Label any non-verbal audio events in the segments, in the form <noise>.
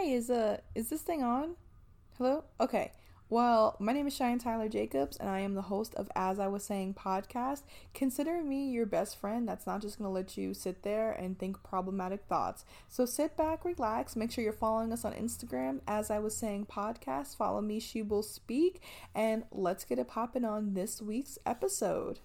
Hi, is uh is this thing on? Hello? Okay. Well, my name is Cheyenne Tyler Jacobs, and I am the host of As I Was Saying podcast. Consider me your best friend that's not just going to let you sit there and think problematic thoughts. So sit back, relax, make sure you're following us on Instagram, As I Was Saying podcast. Follow me, She Will Speak, and let's get it popping on this week's episode.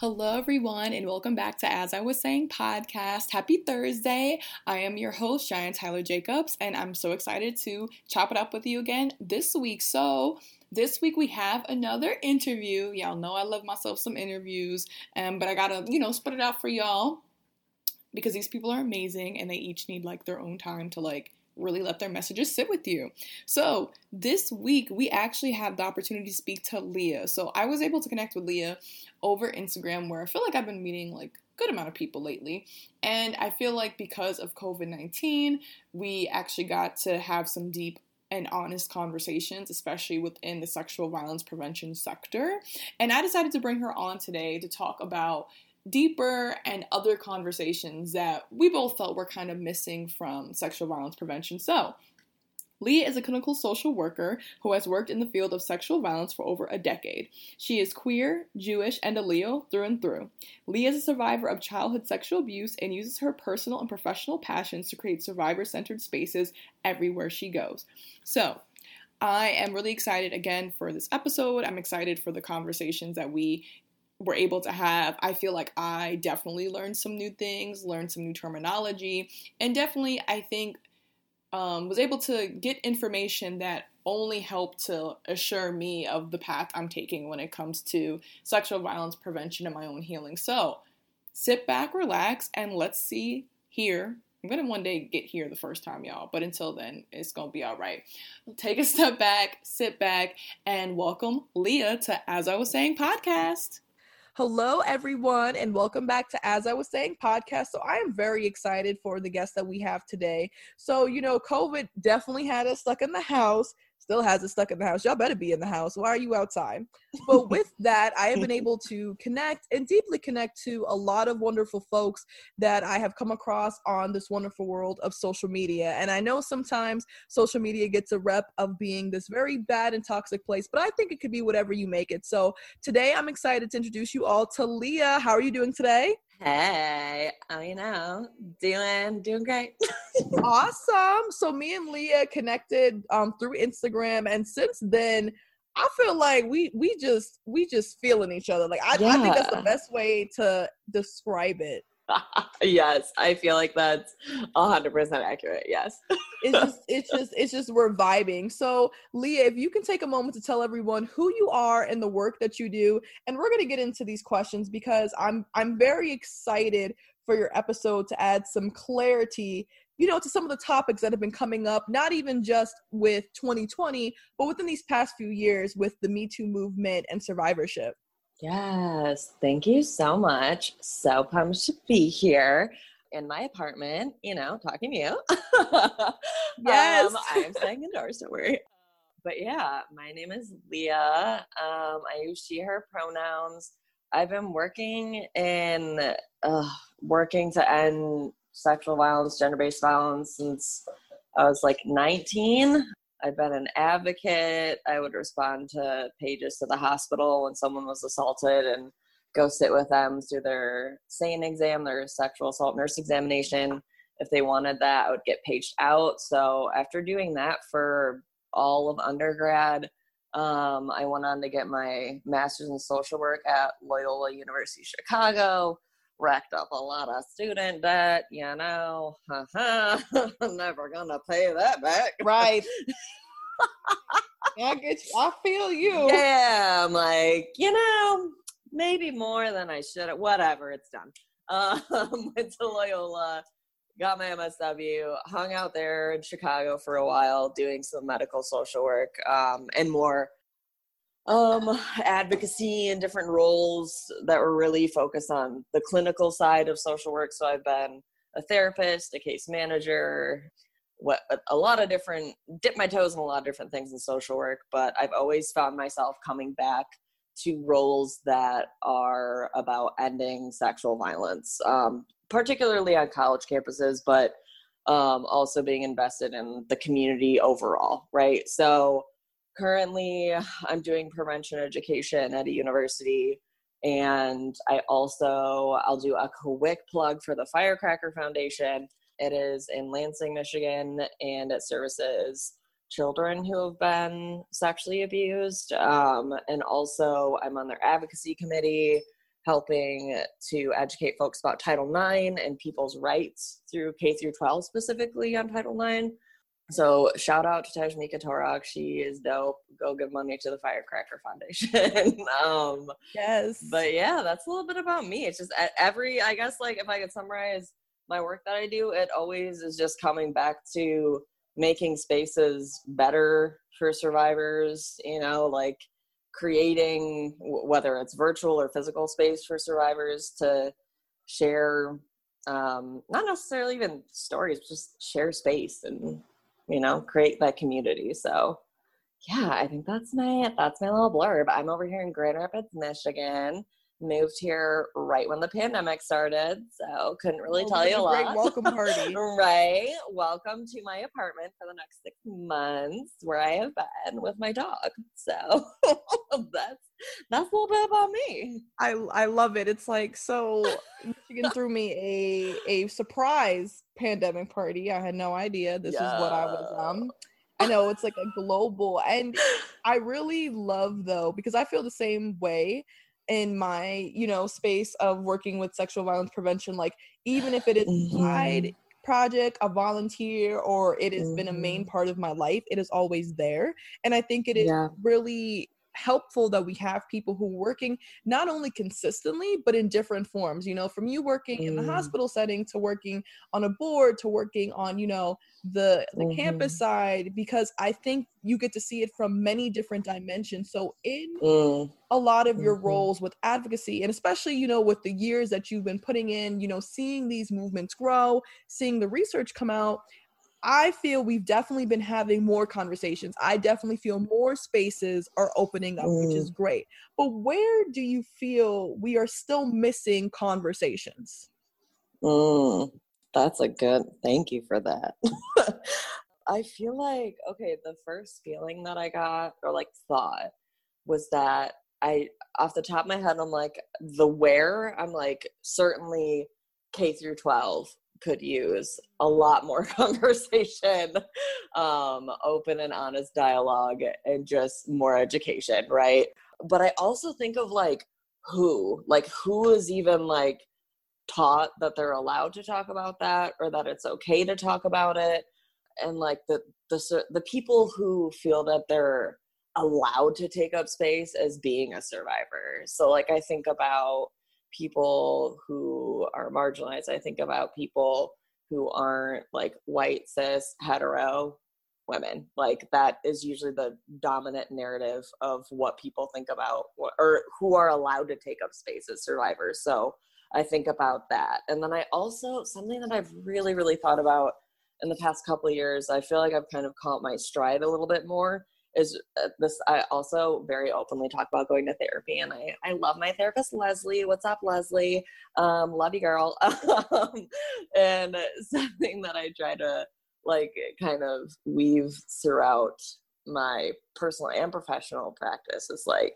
Hello, everyone, and welcome back to As I Was Saying podcast. Happy Thursday. I am your host, Cheyenne Tyler Jacobs, and I'm so excited to chop it up with you again this week. So, this week we have another interview. Y'all know I love myself some interviews, um, but I gotta, you know, split it out for y'all because these people are amazing and they each need like their own time to like really let their messages sit with you. So, this week we actually have the opportunity to speak to Leah. So, I was able to connect with Leah over Instagram where I feel like I've been meeting like good amount of people lately. And I feel like because of COVID-19, we actually got to have some deep and honest conversations, especially within the sexual violence prevention sector. And I decided to bring her on today to talk about deeper and other conversations that we both felt were kind of missing from sexual violence prevention. So, Leah is a clinical social worker who has worked in the field of sexual violence for over a decade. She is queer, Jewish, and a Leo through and through. Leah is a survivor of childhood sexual abuse and uses her personal and professional passions to create survivor centered spaces everywhere she goes. So, I am really excited again for this episode. I'm excited for the conversations that we were able to have. I feel like I definitely learned some new things, learned some new terminology, and definitely I think um, was able to get information that only helped to assure me of the path I'm taking when it comes to sexual violence prevention and my own healing. So sit back, relax, and let's see here. I'm gonna one day get here the first time, y'all, but until then, it's gonna be all right. Take a step back, sit back, and welcome Leah to As I Was Saying podcast. Hello, everyone, and welcome back to As I Was Saying podcast. So, I am very excited for the guest that we have today. So, you know, COVID definitely had us stuck in the house still has it stuck in the house. Y'all better be in the house. Why are you outside? But <laughs> with that, I have been <laughs> able to connect and deeply connect to a lot of wonderful folks that I have come across on this wonderful world of social media. And I know sometimes social media gets a rep of being this very bad and toxic place, but I think it could be whatever you make it. So today I'm excited to introduce you all to Leah. How are you doing today? Hey, oh, you know, doing doing great. <laughs> awesome. So me and Leah connected um through Instagram, and since then, I feel like we we just we just feeling each other. Like I, yeah. I think that's the best way to describe it. <laughs> yes, I feel like that's hundred percent accurate. Yes. it's just <laughs> it's just it's just we're vibing. So Leah, if you can take a moment to tell everyone who you are and the work that you do, and we're gonna get into these questions because I'm I'm very excited for your episode to add some clarity you know, to some of the topics that have been coming up, not even just with 2020, but within these past few years with the Me Too movement and survivorship. Yes, thank you so much. So pumped to be here in my apartment, you know, talking to you. <laughs> yes. Um, I'm saying indoors, don't worry. But yeah, my name is Leah. Um, I use she, her pronouns. I've been working in uh, working to end sexual violence, gender based violence since I was like 19. I've been an advocate. I would respond to pages to the hospital when someone was assaulted and go sit with them through their SANE exam, their sexual assault nurse examination. If they wanted that, I would get paged out. So after doing that for all of undergrad, um, I went on to get my master's in social work at Loyola University Chicago. Racked up a lot of student debt, you know. <laughs> I'm never gonna pay that back. Right. <laughs> I get you. I feel you. Yeah, I'm like, you know, maybe more than I should have. Whatever, it's done. Um, <laughs> went to Loyola, got my MSW, hung out there in Chicago for a while doing some medical social work um, and more um, advocacy and different roles that were really focused on the clinical side of social work. So I've been a therapist, a case manager, what a lot of different dip my toes in a lot of different things in social work, but I've always found myself coming back to roles that are about ending sexual violence, um, particularly on college campuses, but um, also being invested in the community overall, right? So currently, I'm doing prevention education at a university. And I also I'll do a quick plug for the Firecracker Foundation. It is in Lansing, Michigan, and it services children who have been sexually abused. Um, and also, I'm on their advocacy committee helping to educate folks about Title IX and people's rights through K through 12 specifically on Title IX. So shout out to Tashmica Torok. She is dope. Go give money to the Firecracker Foundation. <laughs> um, yes. But yeah, that's a little bit about me. It's just every, I guess, like if I could summarize my work that I do, it always is just coming back to making spaces better for survivors, you know, like creating whether it's virtual or physical space for survivors to share um not necessarily even stories just share space and you know create that community. So yeah i think that's my that's my little blurb. I'm over here in grand rapids michigan moved here right when the pandemic started, so couldn't really tell you a, lot. welcome party, <laughs> right? Welcome to my apartment for the next six months, where I have been with my dog. So <laughs> that's that's a little bit about me. I I love it. It's like so. Michigan threw me a a surprise pandemic party. I had no idea this yeah. is what I was um. I know it's like a global, and I really love though because I feel the same way in my you know space of working with sexual violence prevention like even if it is side mm-hmm. project a volunteer or it has mm-hmm. been a main mm-hmm. part of my life it is always there and i think it is yeah. really helpful that we have people who are working not only consistently but in different forms you know from you working mm. in the mm. hospital setting to working on a board to working on you know the the mm-hmm. campus side because i think you get to see it from many different dimensions so in mm. a lot of your mm-hmm. roles with advocacy and especially you know with the years that you've been putting in you know seeing these movements grow seeing the research come out I feel we've definitely been having more conversations. I definitely feel more spaces are opening up, mm. which is mm. great. But where do you feel we are still missing conversations? Mm, that's a good thank you for that. <laughs> I feel like, okay, the first feeling that I got or like thought was that I, off the top of my head, I'm like, the where, I'm like, certainly K through 12 could use a lot more <laughs> conversation, um, open and honest dialogue, and just more education, right? But I also think of like who, like who is even like taught that they're allowed to talk about that or that it's okay to talk about it, and like the the the people who feel that they're allowed to take up space as being a survivor. So like I think about people who are marginalized. I think about people who aren't like white, cis, hetero women. Like that is usually the dominant narrative of what people think about or who are allowed to take up space as survivors. So I think about that. And then I also, something that I've really, really thought about in the past couple years, I feel like I've kind of caught my stride a little bit more is uh, this i also very openly talk about going to therapy and i i love my therapist leslie. What's up leslie? Um love you girl. <laughs> Um, and <laughs> something that i try to like kind of weave throughout my personal and professional practice is like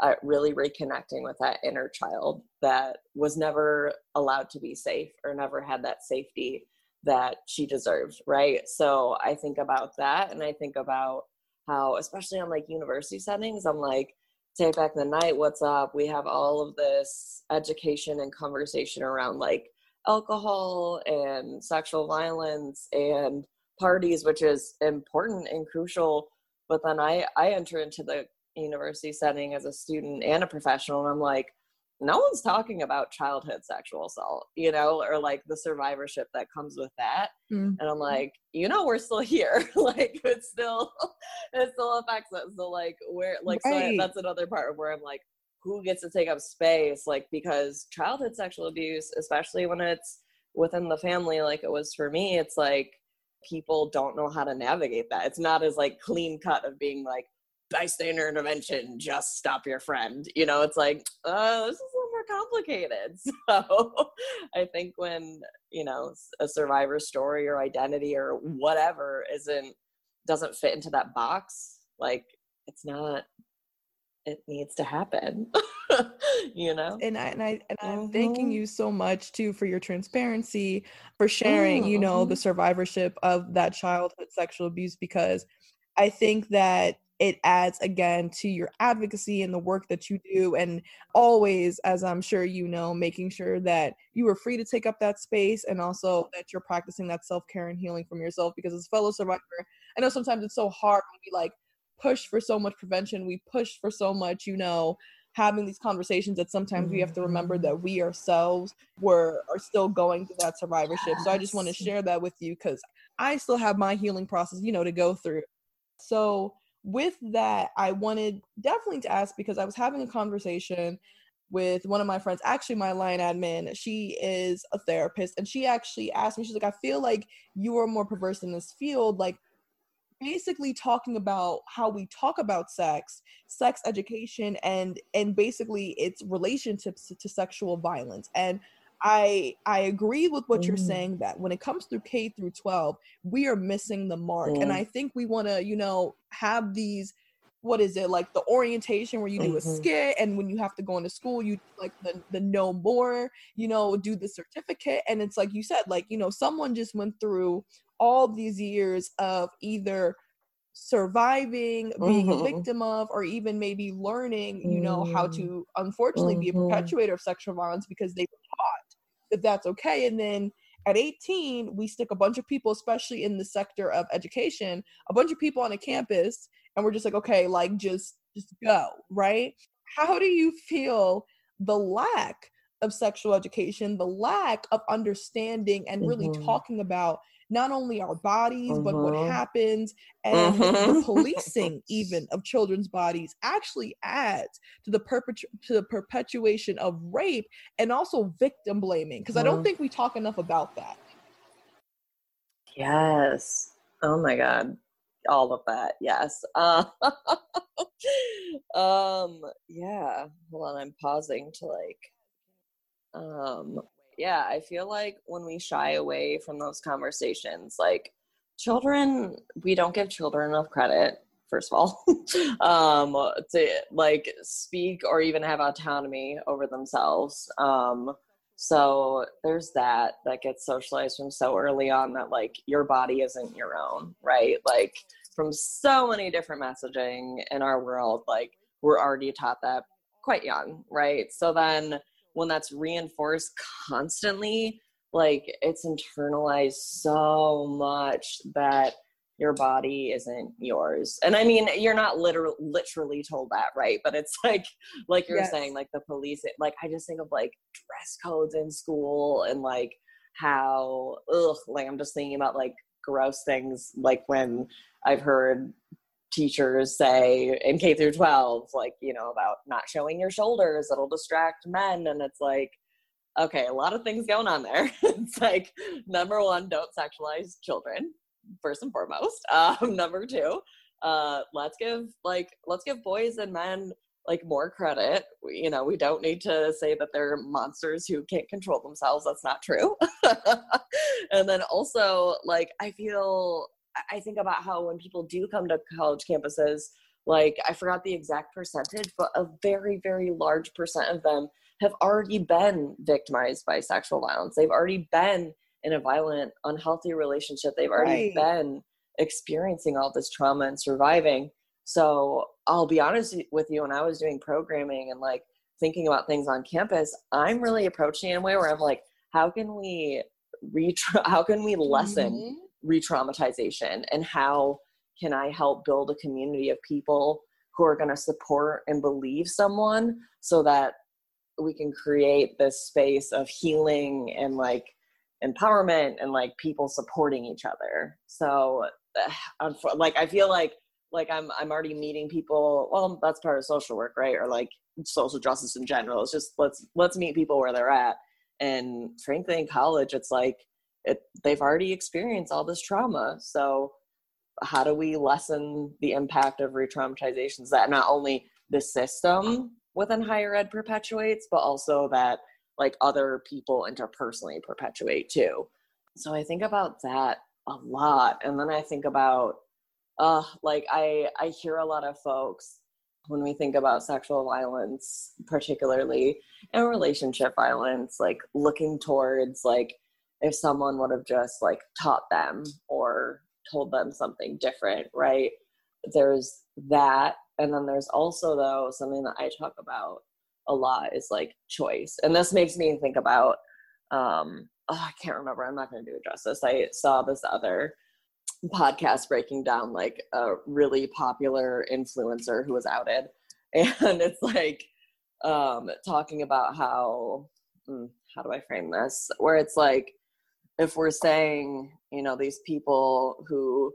uh, really reconnecting with that inner child that was never allowed to be safe or never had that safety that she deserved right? So i think about that and i think about how especially on like university settings i'm like take back the night what's up? We have all of this education and conversation around like alcohol and sexual violence and parties which is important and crucial. But then i i enter into the university setting as a student and a professional and i'm like no one's talking about childhood sexual assault, you know, or like the survivorship that comes with that. Mm-hmm. And I'm like, you know, we're still here. <laughs> like it still <laughs> it still affects us. So like where like right. so that's another part of where I'm like, who gets to take up space? Like because childhood sexual abuse, especially when it's within the family, like it was for me, it's like people don't know how to navigate that. It's not as like clean cut of being like, bystander intervention, just stop your friend. You know, it's like, oh, this is a little more complicated. <laughs> So I think when, you know, a survivor story or identity or whatever isn't doesn't fit into that box, like it's not it needs to happen. <laughs> you know? And I and I and I'm mm-hmm. thanking you so much too for your transparency, for sharing, mm-hmm. you know, the mm-hmm. survivorship of that childhood sexual abuse because I think that it adds again to your advocacy and the work that you do and always as i'm sure you know making sure that you are free to take up that space and also that you're practicing that self-care and healing from yourself because as a fellow survivor i know sometimes it's so hard when we like push for so much prevention we push for so much you know having these conversations that sometimes we have to remember mm-hmm. that we ourselves were are still going through that survivorship. So i just want to share that with you because i still have my healing process you know to go through. So with that, I wanted definitely to ask because I was having a conversation with one of my friends, actually my line admin. She is a therapist, and she actually asked me, she's like, I feel like you are more perverse in this field. Like, basically talking about how we talk about sex sex education and and basically its relationships to, to sexual violence and I I agree with what mm. you're saying that when it comes through K through 12, we are missing the mark. Mm. And I think we want to, you know, have these what is it like the orientation where you do mm-hmm. a skit and when you have to go into school you like the the no more you know do the certificate and it's like you said like you know someone just went through all these years of either surviving being mm-hmm. a victim of or even maybe learning you know how mm. to unfortunately mm-hmm. be a mm-hmm. perpetuator of sexual violence because they were taught that that's okay. And then at 18, we stick a bunch of people, especially in the sector of education, a bunch of people on a campus, and we're just like, okay, like just just go, right? How do you feel the lack of sexual education, the lack of understanding and really mm-hmm. talking about not only our bodies mm-hmm. but what mm-hmm. happens and mm-hmm. the policing <laughs> even of children's bodies actually adds to the perpetu- to the perpetuation of rape and also victim blaming because mm-hmm. i don't think we talk enough about that yes oh my god all of that yes uh, <laughs> um yeah hold on i'm pausing to like um yeah, I feel like when we shy away from those conversations, like children, we don't give children enough credit, first of all, <laughs> um, to like speak or even have autonomy over themselves. Um, so there's that that gets socialized from so early on that like your body isn't your own, right? Like from so many different messaging in our world, like we're already taught that quite young, right? So then when that's reinforced constantly like it's internalized so much that your body isn't yours and i mean you're not literally literally told that right but it's <laughs> like like you're yes. saying like the police like i just think of like dress codes in school and like how ugh like i'm just thinking about like gross things like when i've heard teachers say in K through 12, like, you know, about not showing your shoulders, it'll distract men. And it's like, okay, a lot of things going on there. <laughs> it's like, number one, don't sexualize children, first and foremost. <laughs> Um, number two, uh, let's give like let's give boys and men like more credit. We, you know, we don't need to say that they're monsters who can't control themselves. That's not true. <laughs> and then also, like, I feel I think about how when people do come to college campuses, like I forgot the exact percentage, but a very, very large percent of them have already been victimized by sexual violence. They've already been in a violent, unhealthy relationship. They've already right. been experiencing all this trauma and surviving. So I'll be honest with you, when I was doing programming and like thinking about things on campus, I'm really approaching in a way where I'm like, how can we retra- <laughs> how can we lessen mm-hmm re-traumatization and how can i help build a community of people who are going to support and believe someone so that we can create this space of healing and like empowerment and like people supporting each other. So <sighs> like i feel like like i'm i'm already meeting people well that's part of social work right? Or like social justice in general. It's just let's let's meet people where they're at. And frankly in college it's like it, they've already experienced all this trauma. So how do we lessen the impact of re-traumatizations that not only the system within higher ed perpetuates, but also that like other people interpersonally perpetuate too. So I think about that a lot. And then I think about uh like I I hear a lot of folks when we think about sexual violence particularly and relationship violence like looking towards like if someone would have just like taught them or told them something different right? There's that and then there's also though something that i talk about a lot is like choice and this makes me think about um oh, i can't remember i'm not going to do it justice i saw this other podcast breaking down like a really popular influencer who was outed <laughs> and it's like um talking about how hmm, how do i frame this? Where it's like if we're saying you know these people who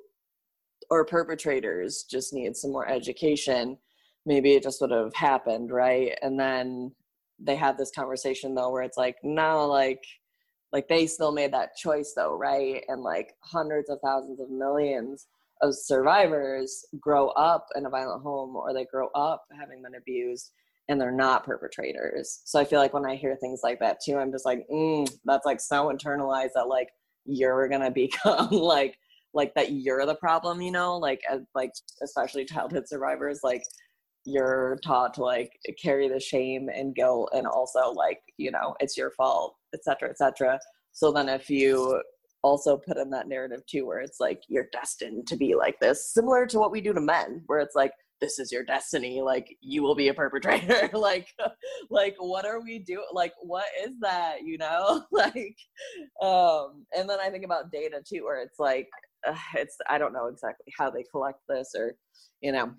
or perpetrators just need some more education maybe it just would have happened right? And then they had this conversation though where it's like no like like they still made that choice though right? And like hundreds of thousands of millions of survivors grow up in a violent home or they grow up having been abused and they're not perpetrators. So i feel like when i hear things like that too i'm just like mm, that's like so internalized that like you're gonna <laughs> become like like that you're the problem you know? Like as, like especially childhood survivors like you're taught to like carry the shame and guilt and also like you know it's your fault etc etc so then if you also put in that narrative too where it's like you're destined to be like this similar to what we do to men where it's like this is your destiny like you will be a perpetrator <laughs> like like what are we doing like what is that you know <laughs> like um and then i think about data too where it's like uh, it's i don't know exactly how they collect this or you know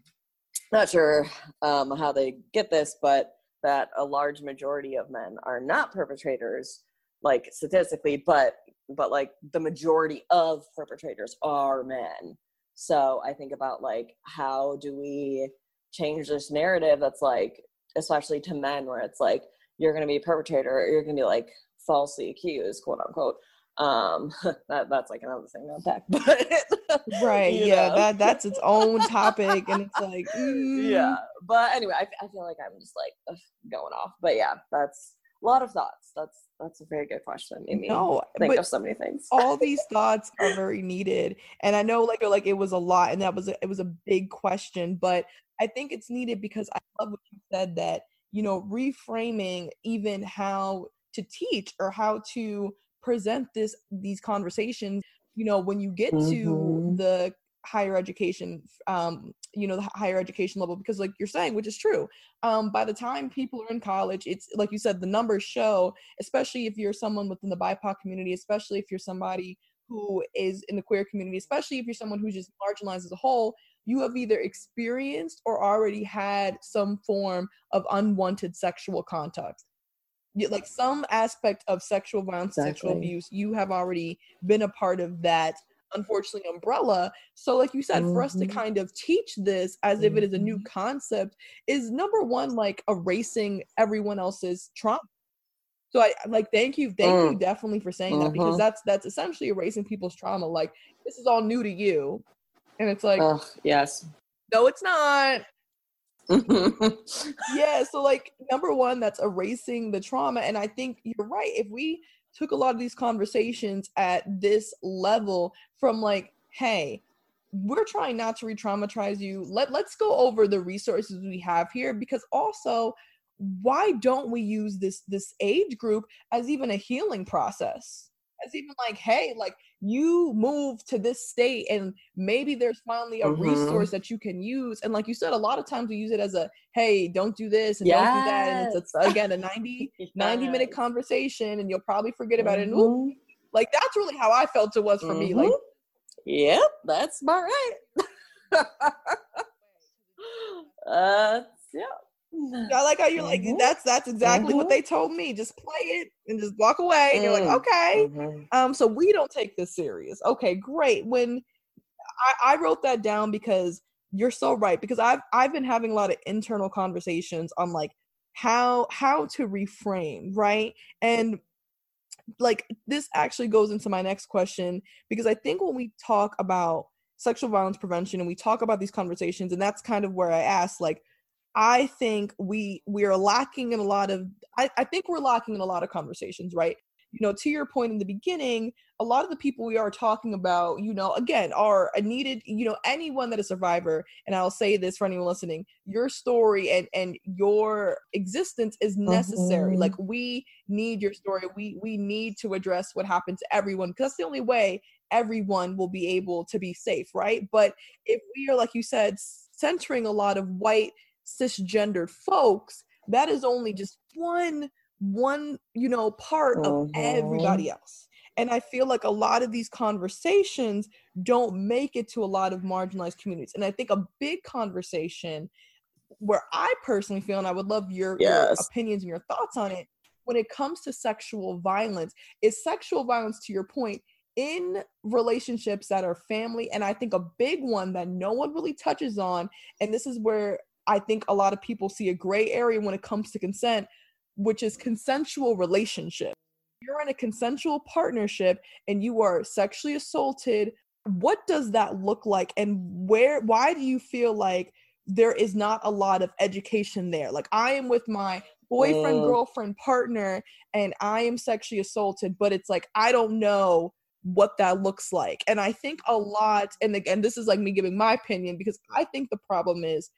not sure um, how they get this, but that a large majority of men are not perpetrators, like statistically, but but like the majority of perpetrators are men. So I think about like how do we change this narrative that's like, especially to men, where it's like you're going to be a perpetrator, or you're going to be like falsely accused, quote unquote, um <laughs> that that's like another thing to unpack <laughs> but right yeah know. that that's its own <laughs> topic and it's like mm. yeah but anyway I, I feel like i'm just like ugh, going off but yeah that's a lot of thoughts. That's that's a very good question made me no, think of so many things. all these <laughs> thoughts are very needed. And i know like like it was a lot and that was a, it was a big question but i think it's needed because i love what you said that you know reframing even how to teach or how to present this these conversations you know when you get mm-hmm. to the higher education um you know the higher education level because like you're saying which is true um by the time people are in college it's like you said the numbers show especially if you're someone within the bipoc community especially if you're somebody who is in the queer community especially if you're someone who's just marginalized as a whole you have either experienced or already had some form of unwanted sexual contact like some aspect of sexual violence exactly. sexual abuse you have already been a part of that unfortunately umbrella so like you said mm-hmm. for us to mm-hmm. kind of teach this as mm-hmm. if it is a new mm-hmm. concept is number one like erasing everyone else's trauma so i like thank you thank mm. you definitely for saying mm-hmm. that because mm-hmm. that's that's essentially erasing people's trauma like this is all new to you and it's like Ugh, yes no it's not <laughs> yeah, so like number one, that's erasing the trauma. And I think you're right. If we took a lot of these conversations at this level from like, hey, we're trying not to re-traumatize you. Let let's go over the resources we have here because also why don't we use this this age group as even a healing process? As even like, hey, like you move to this state and maybe there's finally a mm-hmm. resource that you can use and like you said a lot of times we use it as a hey don't do this and yes. don't do that and it's, a, again a 90 <laughs> yes. 90 minute conversation and you'll probably forget about mm-hmm. it and ooh, mm-hmm. like that's really how i felt it was for mm-hmm. me like mm-hmm. yep that's about right <laughs> <laughs> uh yeah I like how you're like, mm-hmm. that's that's exactly mm-hmm. what they told me. Just play it and just walk away. And you're like, mm. okay. Mm-hmm. Um, so we don't take this serious. Okay, great. When I, I wrote that down because you're so right. Because I've I've been having a lot of internal conversations on like how how to reframe, right? And like this actually goes into my next question because I think when we talk about sexual violence prevention and we talk about these conversations, and that's kind of where I ask, like, I think we we are lacking in a lot of I, I think we're lacking in a lot of conversations, right? You know, to your point in the beginning, a lot of the people we are talking about, you know, again, are a needed, you know, anyone that is a survivor, and I'll say this for anyone listening, your story and and your existence is necessary. Mhm. Like we need your story. We we need to address what happened to everyone because that's the only way everyone will be able to be safe, right? But if we are, like you said, centering a lot of white cisgendered folks, that is only just one one you know part of Mhm. everybody else. And I feel like a lot of these conversations don't make it to a lot of marginalized communities. And I think a big conversation where I personally feel, and I would love your, your opinions and your thoughts on it, when it comes to sexual violence, is sexual violence, to your point, in relationships that are family. And I think a big one that no one really touches on, and this is where I think a lot of people see a gray area when it comes to consent, which is consensual relationship. You're in a consensual partnership and you are sexually assaulted. What does that look like? And where why do you feel like there is not a lot of education there? Like I am with my boyfriend, Mm. girlfriend, partner, and I am sexually assaulted, but it's like I don't know what that looks like. And I think a lot, and again, this is like me giving my opinion because I think the problem is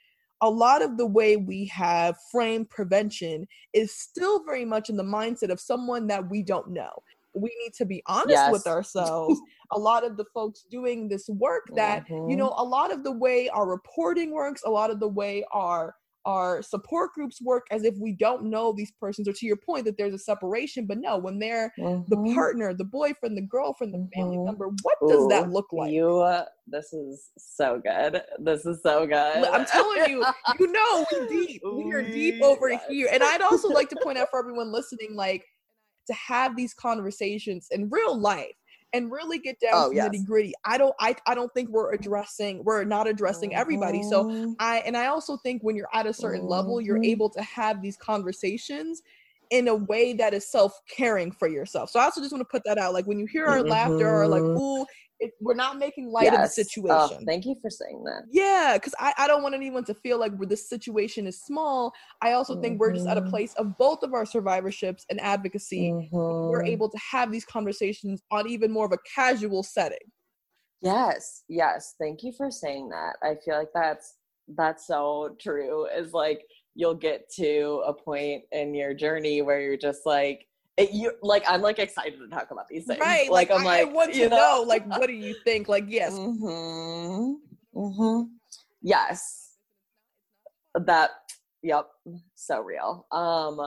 a lot of the way we have framed prevention is still very much in the mindset of someone that we don't know. We need to be honest with ourselves. <laughs> a lot of the folks doing this work that, you Mhm. know, a lot of the way our reporting works, a lot of the way our our support groups work as if we don't know these persons or to your point that there's a separation but no when they're the Mhm. partner the boyfriend the girlfriend the family Mhm. member what does that look like You, uh, this is so good. This is so good. I'm telling you, <laughs> you know we deep. We are deep over yes. here. And I'd also like to point out for everyone listening, like to have these conversations in real life and really get down Oh, to yes. nitty gritty. I don't I I don't think we're addressing we're not addressing everybody. So Mhm. I and I also think when you're at a certain level, you're Mhm. able to have these conversations in a way that is self-caring for yourself. So I also just want to put that out. Like when you hear our laughter or like, Mhm. ooh, it, we're not making light of the Yes. Oh, situation. thank you for saying that. Yeah, because I, I don't want anyone to feel like this situation is small. I also think we're just at a Mhm. place of both of our survivorships and advocacy. We're Mhm. able to have these conversations on even more of a casual setting. Yes, yes. Thank you for saying that. I feel like that's that's so true. Is like you'll get to a point in your journey where you're just like it, you like I'm like excited to talk about these things. Right. Like, I'm I, I like want to you know, like, <laughs> what do you think? Like, yes. hmm hmm Yes. That. Yep. So real. Um.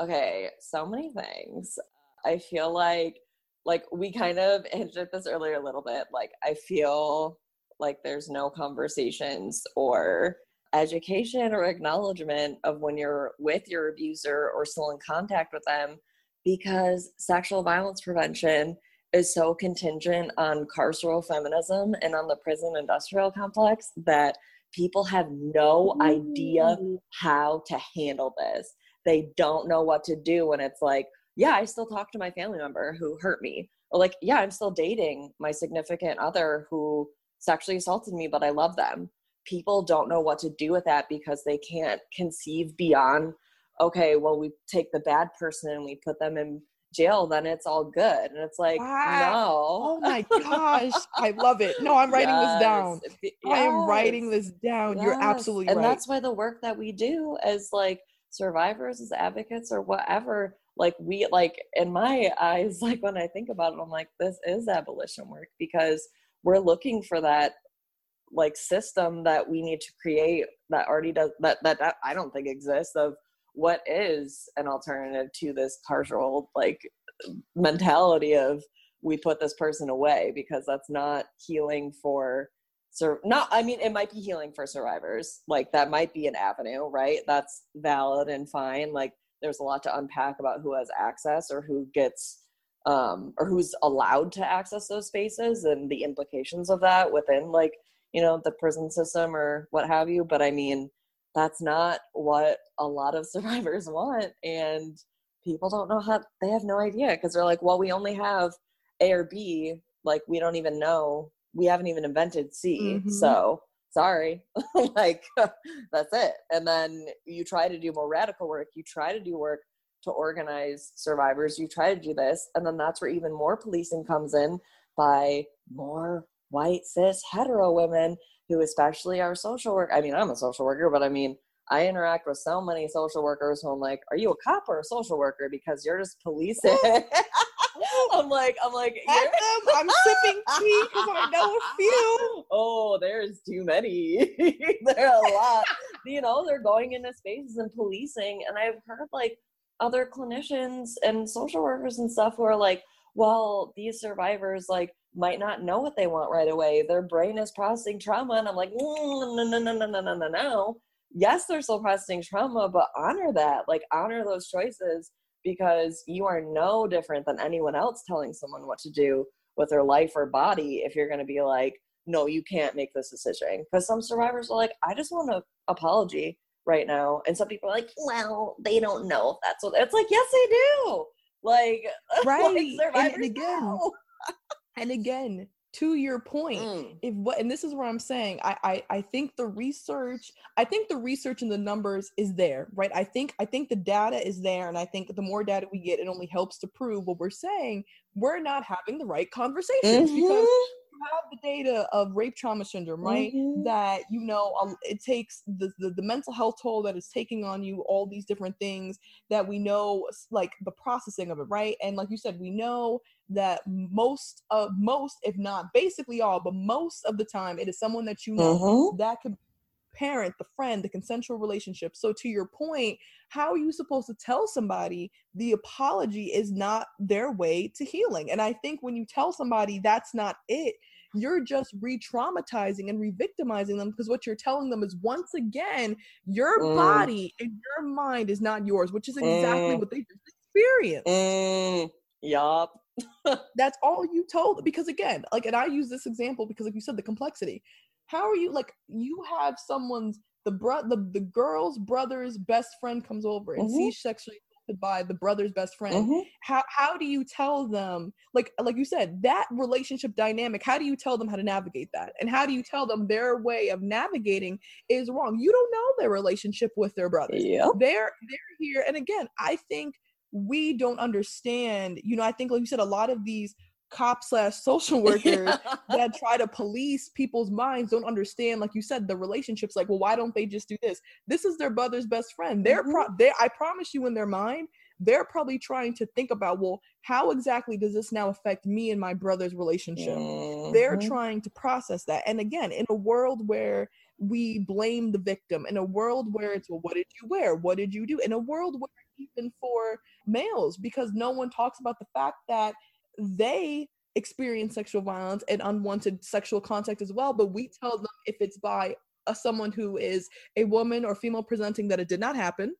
Okay. So many things. I feel like like we kind of hinted at this earlier a little bit. Like I feel like there's no conversations or education or acknowledgement of when you're with your abuser or still in contact with them because sexual violence prevention is so contingent on carceral feminism and on the prison industrial complex that people have no idea mm. how to handle this. They don't know what to do when it's like, yeah, I still talk to my family member who hurt me. Or like, yeah, I'm still dating my significant other who sexually assaulted me, but I love them. People don't know what to do with that because they can't conceive beyond, okay, well, we take the bad person and we put them in jail, then it's all good. And it's like, Wow. Oh no. my gosh. I love it. No, I'm writing this down. Yes, I am writing this down. You're absolutely and right. that's why the work that we do as like survivors as advocates or whatever like we like in my eyes <laughs> like when i think about it i'm like this is abolition work because we're looking for that like system that we need to create that already does that that, that i don't think exists of what is an alternative to this carceral like mentality of we put this person away because that's not healing for sur- not i mean it might be healing for survivors. Like that might be an avenue right? That's valid and fine. Like there's a lot to unpack about who has access or who gets um or who's allowed to access those spaces and the implications of that within like you know the prison system or what have you. But i mean that's not what a lot of <laughs> survivors want and people don't know how they have no idea because they're like well we only have a or b like we don't even know we haven't even invented c Mhm. so sorry <laughs> like <laughs> that's it and then you try to do more radical work you try to do work to organize survivors you try to do this and then that's where even more policing comes in by more white cis hetero women who especially are social work i mean i'm a social worker but i mean i interact with so many social workers who i'm like are you a cop or a social worker because you're just policing <laughs> I'm like, I'm like, I'm sipping tea because I know a few. <laughs> Oh, there's too many. <laughs> there are a lot. you know, they're going into spaces and policing, and I've heard like other clinicians and social workers and stuff who are like, well, these survivors like might not know what they want right away. Their brain is processing trauma, and I'm like, no, no, no, no, no, no, no, no, no. Yes, they're still processing trauma, but honor that. Like, honor those choices because you are no different than anyone else telling someone what to do with their life or body if you're going to be like no you can't make this decision because some survivors are like i just want an apology right now and some people are like well they don't know if that's what it's like yes they do like <laughs> right like and, and again <laughs> and again to your point mm. if what and this is what i'm saying I, I i think the research i think the research and the numbers is there right i think i think the data is there and i think the more data we get it only helps to prove what we're saying we're not having the right conversations mm-hmm. because have the data of rape trauma syndrome, right? Mm-hmm. That you know it takes the, the, the mental health toll that is taking on you, all these different things that we know, like the processing of it, right? And like you said, we know that most of most, if not basically all, but most of the time, it is someone that you know mm-hmm. that could parent, the friend, the consensual relationship. So, to your point, how are you supposed to tell somebody the apology is not their way to healing? And I think when you tell somebody that's not it, you're just re traumatizing and re victimizing them because what you're telling them is once again, your mm. body and your mind is not yours, which is exactly mm. what they just experienced. Mm. Yup. <laughs> That's all you told because again, like, and I use this example because, like you said, the complexity how are you like you have someone's the bro the, the girl's brother's best friend comes over and mm-hmm. sees sexually by the brother's best friend mm-hmm. how how do you tell them like like you said that relationship dynamic how do you tell them how to navigate that and how do you tell them their way of navigating is wrong you don't know their relationship with their brothers yep. they're they're here and again i think we don't understand you know i think like you said a lot of these cops slash social <laughs> workers that try to police people's minds don't understand like you said the relationships like well why don't they just do this? This is their brother's best friend. They're mm-hmm. pro- they i promise you in their mind they're probably trying to think about well how exactly does this now affect me and my brother's relationship? Mm-hmm. they're trying to process that. And again in a world where we blame the victim in a world where it's well what did you wear? What did you do? In a world where even for males because no one talks about the fact that they experience sexual violence and unwanted sexual contact as well but we tell them if it's by a, someone who is a woman or female presenting that it did not happen.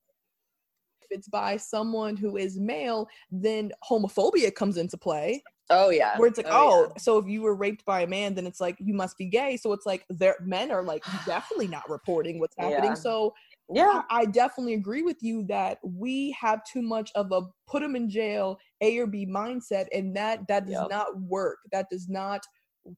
If it's by someone who is male then homophobia comes into play. Oh yeah. Where it's like oh, oh yeah. so if you were raped by a man then it's like you must be gay. So it's like their men are like definitely not reporting what's happening. Yeah. so yeah I, I, definitely agree with you that we have too much of a put them in jail a or b mindset and that that does yep. not work that does not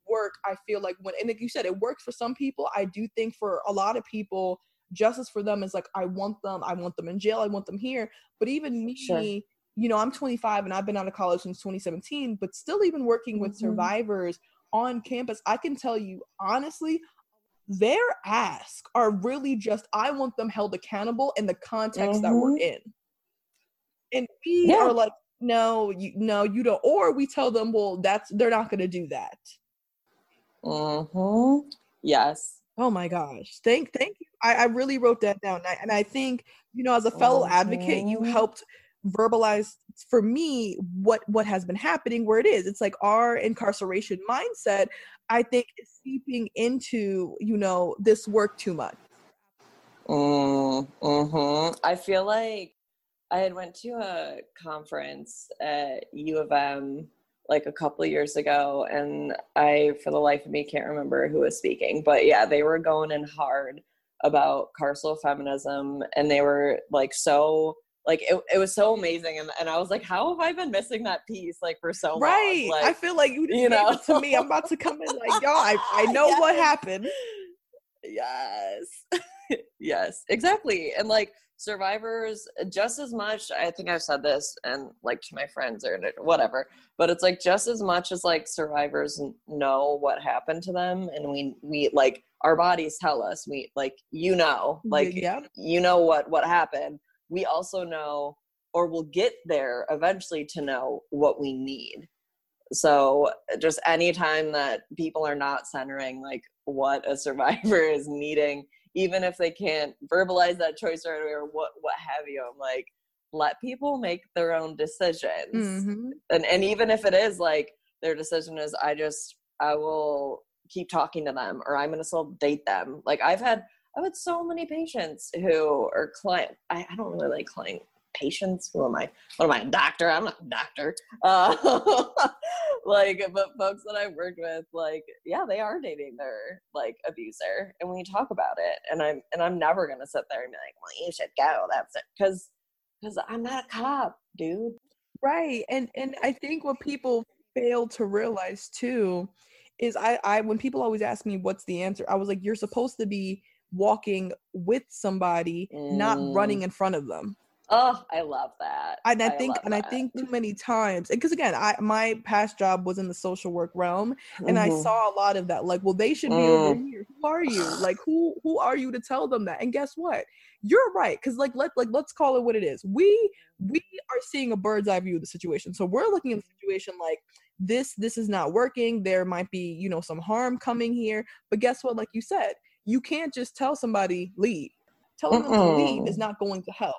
work i feel like when and like you said it works for some people i do think for a lot of people justice for them is like i want them i want them in jail i want them here but even me sure. you know i'm 25 and i've been out of college since 2017 but still even working with mm-hmm. survivors on campus i can tell you honestly their ask are really just I want them held accountable in the context mm-hmm. that we're mm-hmm. in. And we yeah. are like, no, you no, you don't. Or we tell them, well, that's they're not gonna do that. Mm-hmm. Yes. Oh my gosh. Thank thank you. I, I really wrote that down. And I, and I think, you know, as a fellow mm-hmm. advocate, you mm-hmm. helped verbalize for me what what has been happening where it is it's like our incarceration mindset i think is seeping into you know this work too much mm, mm-hmm. i feel like i had went to a conference at u of m like a couple years ago and i for the life of me can't remember who was speaking but yeah they were going in hard about carceral feminism and they were like so like it, it was so amazing and, and i was like how have i been missing that piece like for so right. long like, i feel like you, you know to me i'm about to come in like y'all i, I <laughs> know yes. what happened Yes. <laughs> yes, exactly. And like survivors, uh, just as much, I think I've said this and like to my friends or whatever, but it's like just as much as like survivors know what happened to them and we, we like our bodies tell us, we like, you know, like, yeah. you know what, what happened. We also know or will get there eventually to know what we need. So just anytime that people are not centering like what a <laughs> survivor is needing, even if they can't verbalize that choice right away or what what have you, I'm like, let people make their own decisions. Mm-hmm. And and even if it is like their decision is I just I will keep talking to them or I'm gonna still date them. Like I've had I've had so many patients who are client I, I don't really like client patients. Who am I? What am I, a doctor? I'm not a doctor. Uh, <laughs> like, but folks that I've worked with, like, yeah, they are dating their like abuser, and we talk about it, and I'm and I'm never gonna sit there and be like, well, you should go. That's it, because because I'm not a cop, dude. Right, and and I think what people fail to realize too is I I when people always ask me what's the answer, I was like, you're supposed to be walking with somebody, mm. not running in front of them. Oh, I love that. And I, I think, and that. I think too many times, because again, I my past job was in the social work realm, and mm-hmm. I saw a lot of that. Like, well, they should be mm. over here. Who are you? <sighs> Like, who who are you to tell them that? And guess what? You're right, because like let like let's call it what it is. We we are seeing a bird's eye view of the situation. So we're looking at the situation like this this is not working. There might be you know some harm coming here. But guess what? Like you said, you can't just tell somebody leave. Telling them to leave is not going to help.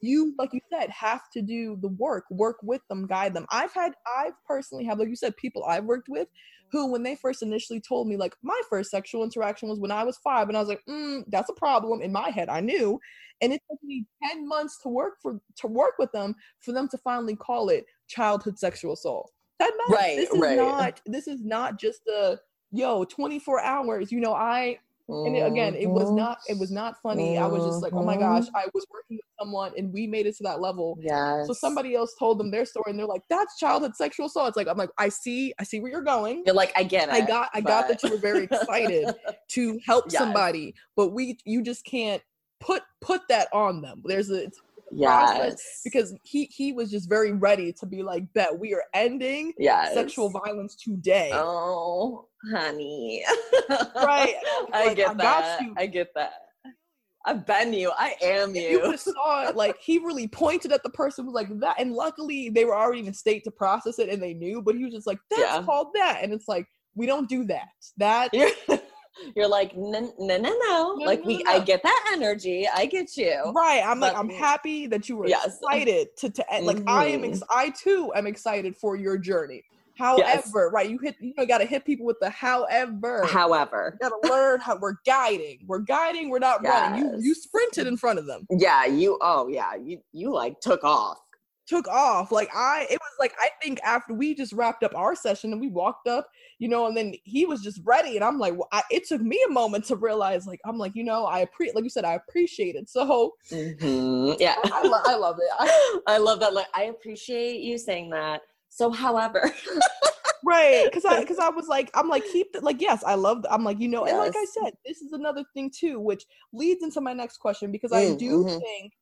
You like you said have to do the work work with them guide them. I've had i've personally have like you said people i've worked with who when they first initially told me like my first sexual interaction was when i was five and i was like mm, that's a problem in my head i knew. And it took me 10 months to work for to work with them for them to finally call it childhood sexual assault. 10 months. Right this is right. not this is not just a yo 24 hours you know i and it, again it was mm-hmm. not it was not funny i was just like oh my gosh mm-hmm. i was working with someone and we made it to that level yeah so somebody else told them their story and they're like that's childhood sexual assault it's like i'm like i see i see where you're going you're like i get it i got i but... got that you were very excited <laughs> to help yes. somebody but we you just can't put put that on them there's a yes. because he he was just very ready to be like bet we are ending yes. sexual violence today oh honey right <laughs> i like, get I that i get that I've been you. I am you. You just saw it. <laughs> Like he really pointed at the person was like that, and luckily they were already in state to process it, and they knew. But he was just like, "That's yeah. called that," and it's like we don't do that. That <laughs> you're like no no no no. Like we i get that energy. I get you. Right. I'm like i'm happy that you were yes. excited to to mm-hmm. like i am ex- mm-hmm. i too am excited for your journey. However yes. right you hit you know got to hit people with the however. However. Got to learn how we're guiding. We're guiding we're not yes. running. You you sprinted in front of them. Yeah you oh yeah. You you like took off took off. Like I, it was like I think after we just wrapped up our session and we walked up, you know, and then he was just ready, and I'm like, well, I, it took me a moment to realize, like, I'm like, you know, I appreciate, like you said, I appreciate it. So mm-hmm. yeah, I, lo- I, love it. I, <laughs> I love that. Like, I appreciate you saying that. So, however. <laughs> right because i because i was like i'm like keep the, like yes i love the, i'm like you know yes. and like i said this is another thing too which leads into my next question because mm, i do mm-hmm. think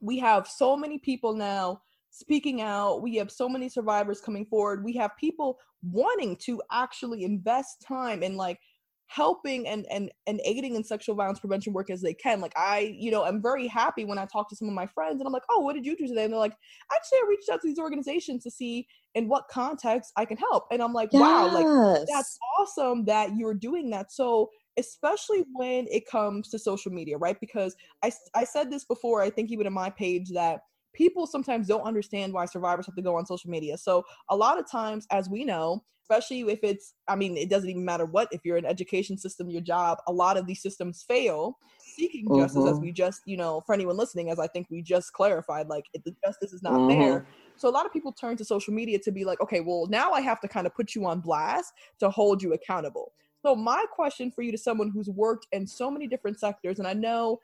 we have so many people now speaking out. We have so many survivors coming forward. We have people wanting to actually invest time in like helping and and and aiding in sexual violence prevention work as they can like i you know i'm very happy when i talk to some of my friends and i'm like oh what did you do today and they're like actually i reached out to these organizations to see in what context i can help and i'm like yes. wow like that's awesome that you're doing that so especially when it comes to social media, right? Because I, I said this before, I think even in my page, that people sometimes don't understand why survivors have to go on social media. So a lot of times, as we know, especially if it's, I mean, it doesn't even matter what, if you're an education system, your job, a lot of these systems fail seeking mm-hmm. justice, as mm-hmm. we just, you know, for anyone listening, as I think we just clarified, like the justice is not mm-hmm. there. So a lot of people turn to social media to be like, okay, well, now I have to kind of put you on blast to hold you accountable. So my question for you to someone who's worked in so many different sectors, and I know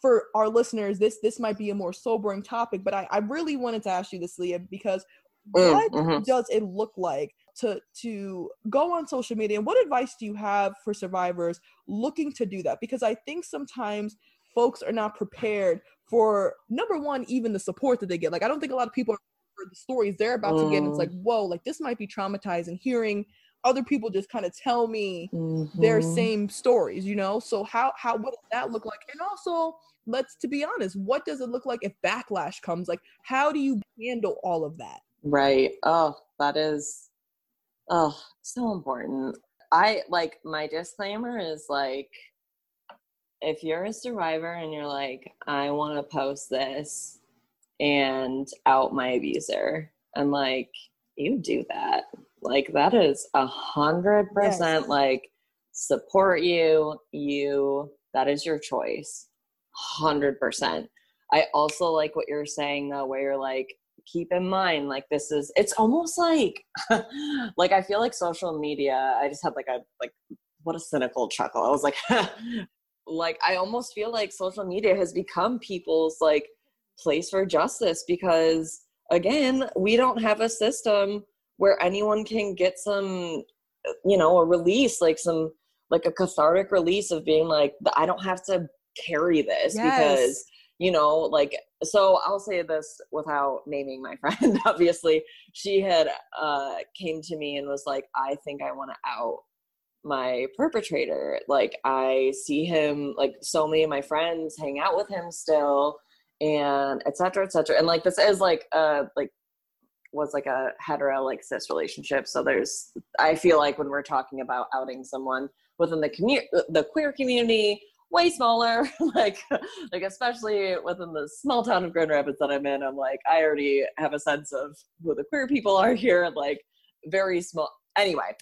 for our listeners, this this might be a more sobering topic, but I, I really wanted to ask you this, Leah, because mm, what mm-hmm. does it look like to to go on social media and what advice do you have for survivors looking to do that because i think sometimes folks are not prepared for number one even the support that they get like i don't think a lot of people are the stories they're about mm. to get and it's like mm. whoa like this might be traumatizing hearing other people just kind of tell me mm-hmm. their same stories you know? So how how what does that look like? And also let's to be honest what does it look like if backlash comes? Like how do you handle all of that? Right. Oh that is oh so important. I like my disclaimer is like if you're a survivor and you're like i want to post this and out my abuser and like you do that like that is a hundred percent like support you you that is your choice. Hundred percent. I also like what you're saying though where you're like keep in mind like this is it's almost like <laughs> like i feel like social media i just had like a like what a cynical chuckle. I was like <laughs> like i almost feel like social media has become people's like place for justice because again we don't have a system where anyone can get some you know a release like some like a cathartic release of being like i don't have to carry this yes. because you know like so i'll say this without naming my <laughs> friend obviously. She had uh came to me and was like i think i want to out my perpetrator. Like i see him like so many of my friends hang out with him still and etc etc and like this is like uh like was like a hetero like cis relationship. So there's i feel like when we're talking about outing someone within the community the queer community way smaller <laughs> like like especially within the small town of grand rapids that i'm in i'm like i already have a sense of who the queer people are here like very small anyway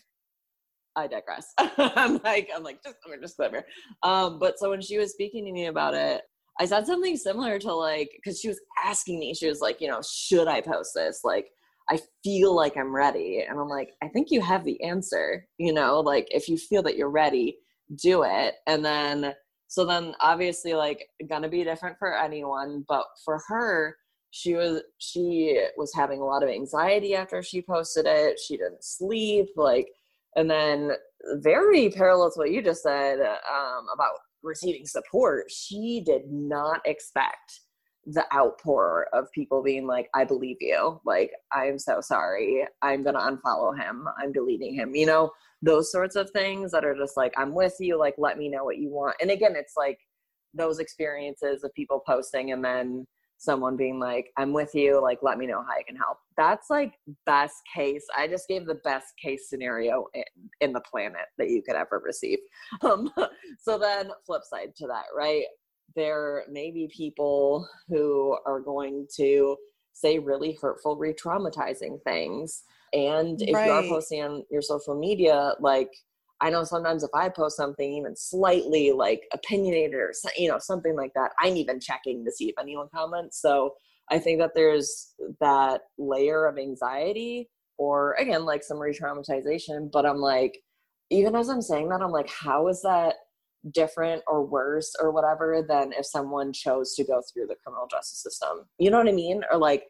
i digress. <laughs> I'm like i'm like just i'm just clever. Um but so when she was speaking to me about it I said something similar to like, because she was asking me, she was like, you know, should I post this? Like, I feel like I'm ready. And I'm like, I think you have the answer, you know, like if you feel that you're ready, do it. And then, so then obviously, like, gonna be different for anyone, but for her, she was she was having a lot of anxiety after she posted it she didn't sleep like and then very parallel to what you just said um, about receiving support, she did not expect the outpour of people being like, I believe you. Like, I'm so sorry. I'm going to unfollow him. I'm deleting him. You know, those sorts of things that are just like, I'm with you. Like, let me know what you want. And again, it's like those experiences of people posting and then someone being like, I'm with you, like, let me know how I can help. That's like best case. I just gave the best case scenario in, in the planet that you could ever receive. <laughs> Um, so then, flip side to that, right? There may be people who are going to say really hurtful, re traumatizing things. And if right. you are posting on your social media, like, I know sometimes if I post something even slightly like opinionated or you know something like that, I'm even checking to see if anyone comments. So I think that there's that layer of anxiety or again like some re-traumatization. But I'm like, even as I'm saying that, I'm like, how is that different or worse or whatever than if someone chose to go through the criminal justice system? You know what I mean? Or like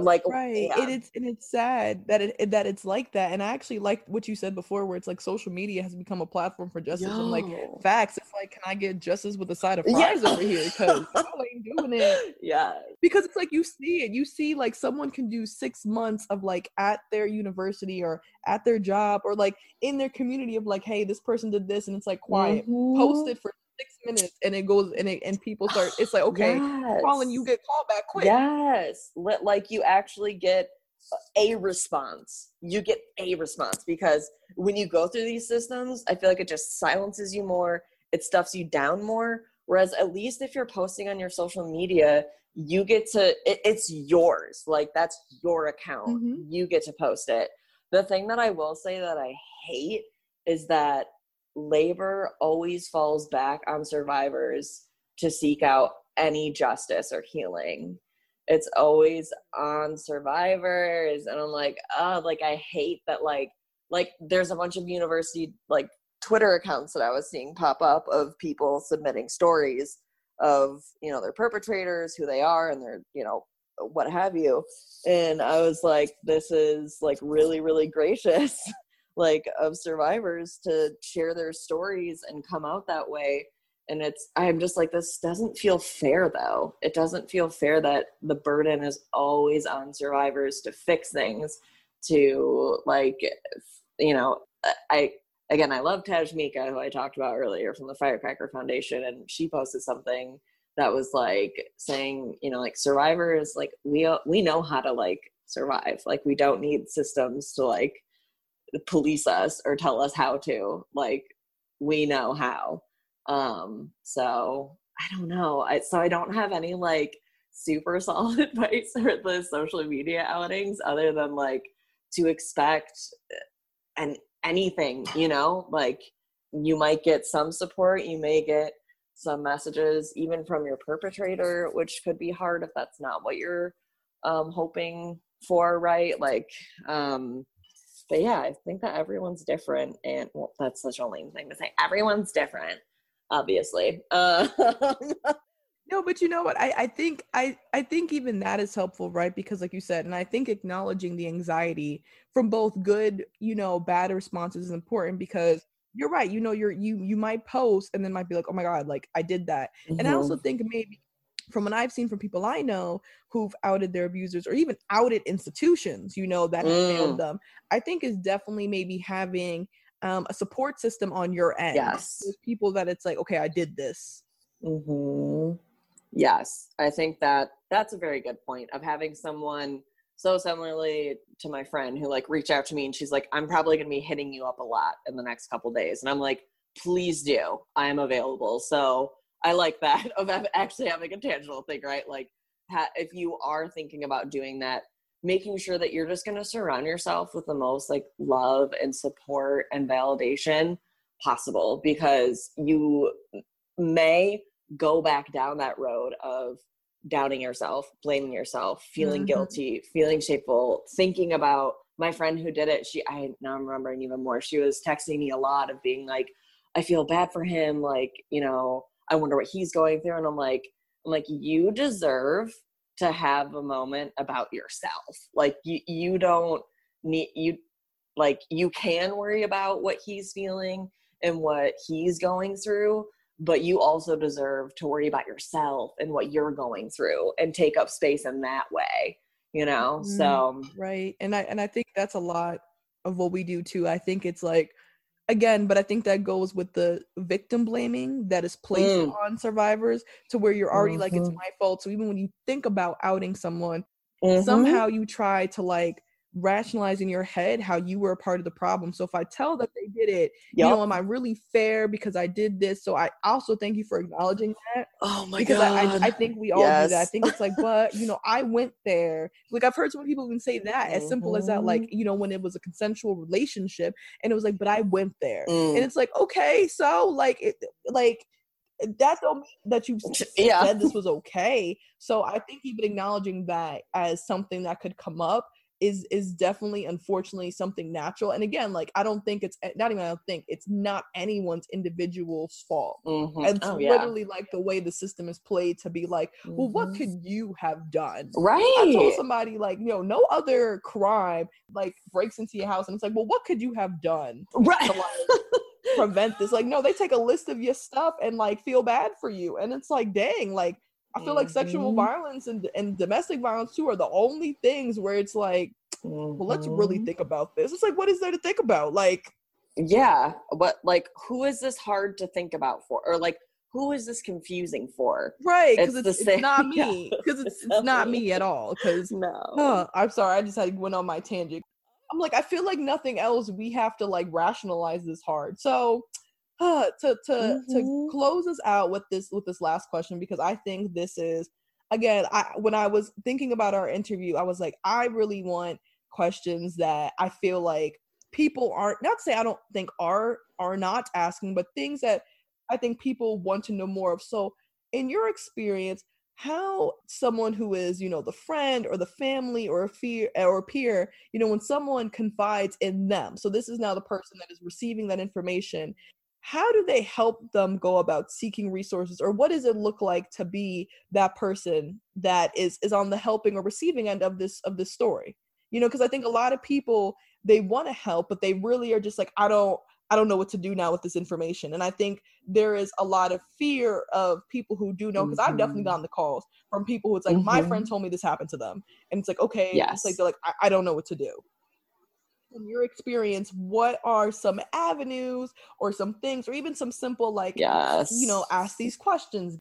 like right yeah. it's and it's sad that it that it's like that and i actually like what you said before where it's like social media has become a platform for justice Yo. and like facts it's like can i get justice with a side of fries yeah. over here because I ain't doing it <laughs> yeah because it's like you see it you see like someone can do six months of like at their university or at their job or like in their community of like hey this person did this and it's like quiet mm-hmm. posted for six minutes and it goes and it and people start <sighs> it's like okay yes. Colin you get called back quick. Yes. Let, like you actually get a response. You get a response because when you go through these systems i feel like it just silences you more. It stuffs you down more. Whereas at least if you're posting on your social media you get to it, it's yours. Like that's your account. Mm-hmm. you get to post it. The thing that i will say that i hate is that labor always falls back on survivors to seek out any justice or healing. It's always on survivors. And I'm like, oh, like I hate that like like there's a bunch of university like Twitter accounts that I was seeing pop up of people submitting stories of, you know, their perpetrators, who they are, and their, you know, what have you and i was like this is like really really gracious <laughs> like of survivors to share their stories and come out that way. And it's i'm just like this doesn't feel fair though. It doesn't feel fair that the burden is always on survivors to fix things to like you know i again i love Tashmica who i talked about earlier from the firecracker foundation and she posted something that was like saying you know like survivors like we we know how to like survive. Like we don't need systems to like police us or tell us how to like we know how. Um so i don't know. I, so i don't have any like super <laughs> solid advice for the social media outings other than like to expect and anything you know? Like you might get some support you may get some messages even from your perpetrator which could be hard if that's not what you're um, hoping for right? Like um but yeah i think that everyone's different and well that's such a lame thing to say everyone's different obviously uh, <laughs> no but you know what I, I think i i think even that is helpful right because like you said and i think acknowledging the anxiety from both good you know bad responses is important because you're right you know you're you you might post and then might be like oh my god like i did that mm-hmm. and i also mm-hmm. think maybe from what I've seen from people I know who've outed their abusers or even outed institutions, you know, that mm. failed them, I think is definitely maybe having um, a support system on your end. Yes. There's people that it's like, okay, I did this. Mm-hmm. Yes. I think that that's a very good point of having someone so similarly to my friend who like reached out to me and she's like i'm probably going to be hitting you up a lot in the next couple days and i'm like please do i am available so i like that <laughs> of actually having a tangible thing right like ha- if you are thinking about doing that making sure that you're just going to surround yourself with the most like love and support and validation possible because you may go back down that road of doubting yourself, blaming yourself, feeling mm-hmm. guilty, feeling shameful, thinking about my friend who did it. She, I now I'm remembering even more. She was texting me a lot of being like, I feel bad for him. Like, you know, I wonder what he's going through. And I'm like, I'm like, you deserve to have a moment about yourself. Like, you, you don't need, you, like, you can worry about what he's feeling and what he's going through but you also deserve to worry about yourself and what you're going through and take up space in that way you know mm, so right and i and i think that's a lot of what we do too i think it's like again but i think that goes with the victim blaming that is placed mm. on survivors to where you're already mm-hmm. like it's mm-hmm. my fault so even when you think about outing someone mm-hmm. somehow you try to like rationalize in your head how you were a part of the problem. So if I tell that they did it, yep. you know, am I really fair because I did this? So I also thank you for acknowledging that. Oh my because god! Because I, I, I, think we all yes. do that. I think it's like, but you know, I went there. Like I've heard some people even say that as mm-hmm. simple as that. Like mm-hmm. you know, when it was a consensual relationship, and it was like, but I went there, mm. and it's like, okay, so like, it, like that don't mean that you yeah. said this was okay. So I think even acknowledging that as something that could come up is is definitely unfortunately something natural and again like i don't think it's eh, not even i don't think it's not anyone's individual's fault mm-hmm. it's oh, literally yeah. like the way the system is played to be like well mm-hmm. what could you have done right i told somebody like you know no other crime like breaks into your house and it's like well what could you have done right to, like, <laughs> prevent this like no they take a list of your stuff and like feel bad for you and it's like dang like I feel mm-hmm. like sexual mm-hmm. violence and, and domestic violence too are the only things where it's like, mm-hmm. well, let's really mm-hmm. think about this. It's like, what is there to think about? Like, yeah, but like, who is this hard to think about for? Or like, who is this confusing for? Right, because <laughs> it's, it's, it's, not me. Because yeah, it's, it's, not me at all. Because no, I'm sorry, I just had went on my tangent. I'm like, I feel like nothing else. We have to like rationalize this hard. So uh, to to mm-hmm. to close us out with this with this last question because I think this is again I when I was thinking about our interview I was like I really want questions that I feel like people aren't not to say I don't think are are not asking but things that I think people want to know more of so in your experience how someone who is you know the friend or the family or a fear or peer you know when someone confides in them so this is now the person that is receiving that information how do they help them go about seeking resources or what does it look like to be that person that is is on the helping or receiving end of this of this story you know because i think a lot of people they want to help but they really are just like i don't i don't know what to do now with this information and i think there is a lot of fear of people who do know because mm-hmm. i've definitely mm-hmm. gotten the calls from people who it's like mm-hmm. my friend told me this happened to them and it's like okay yes. it's like they're like I, I don't know what to do from your experience, what are some avenues or some things, or even some simple, like, yes. you know, ask these questions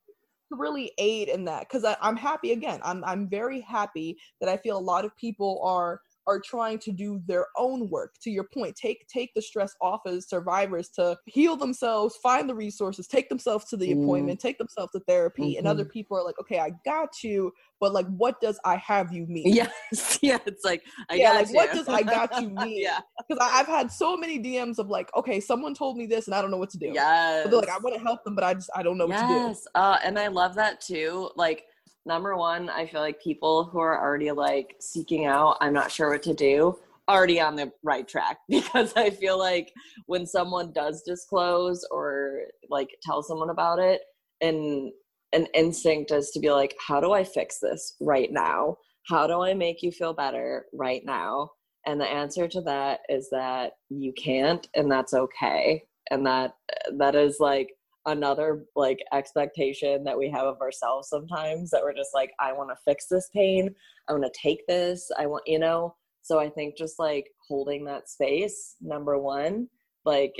to really aid in that? Because I'm happy again. I'm I'm very happy that I feel a lot of people are are trying to do their own work to your point take take the stress off as survivors to heal themselves find the resources take themselves to the mm. appointment take themselves to therapy mm-hmm. and other mm-hmm. people are like okay i got you but like what does i have you mean yes <laughs> yeah it's like I yeah like you. what does i got you <laughs> mean yeah because i've had so many dms of like okay someone told me this and i don't know what to do yeah they're like i want to help them but i just i don't know yes. what to do yes uh, and i love that too like number one, I feel like people who are already like seeking out, I'm not sure what to do, already on the right track <laughs> because I feel like when someone does disclose or like tell someone about it, and an instinct is to be like, how do I fix this right now? How do I make you feel better right now? And the answer to that is that you can't, and that's okay. And that that is like another like expectation that we have of ourselves sometimes that we're just like i want to fix this pain. I want to take this. I want you know? So i think just like holding that space number one like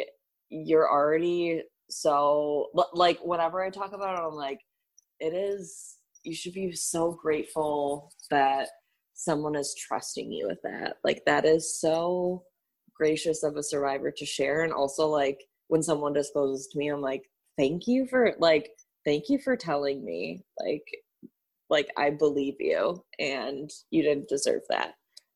you're already so like whenever i talk about it i'm like it is you should be so grateful that someone is trusting you with that. Like that is so gracious of a survivor to share and also like when someone discloses to me i'm like thank you for like thank you for telling me like like i believe you and you didn't deserve that.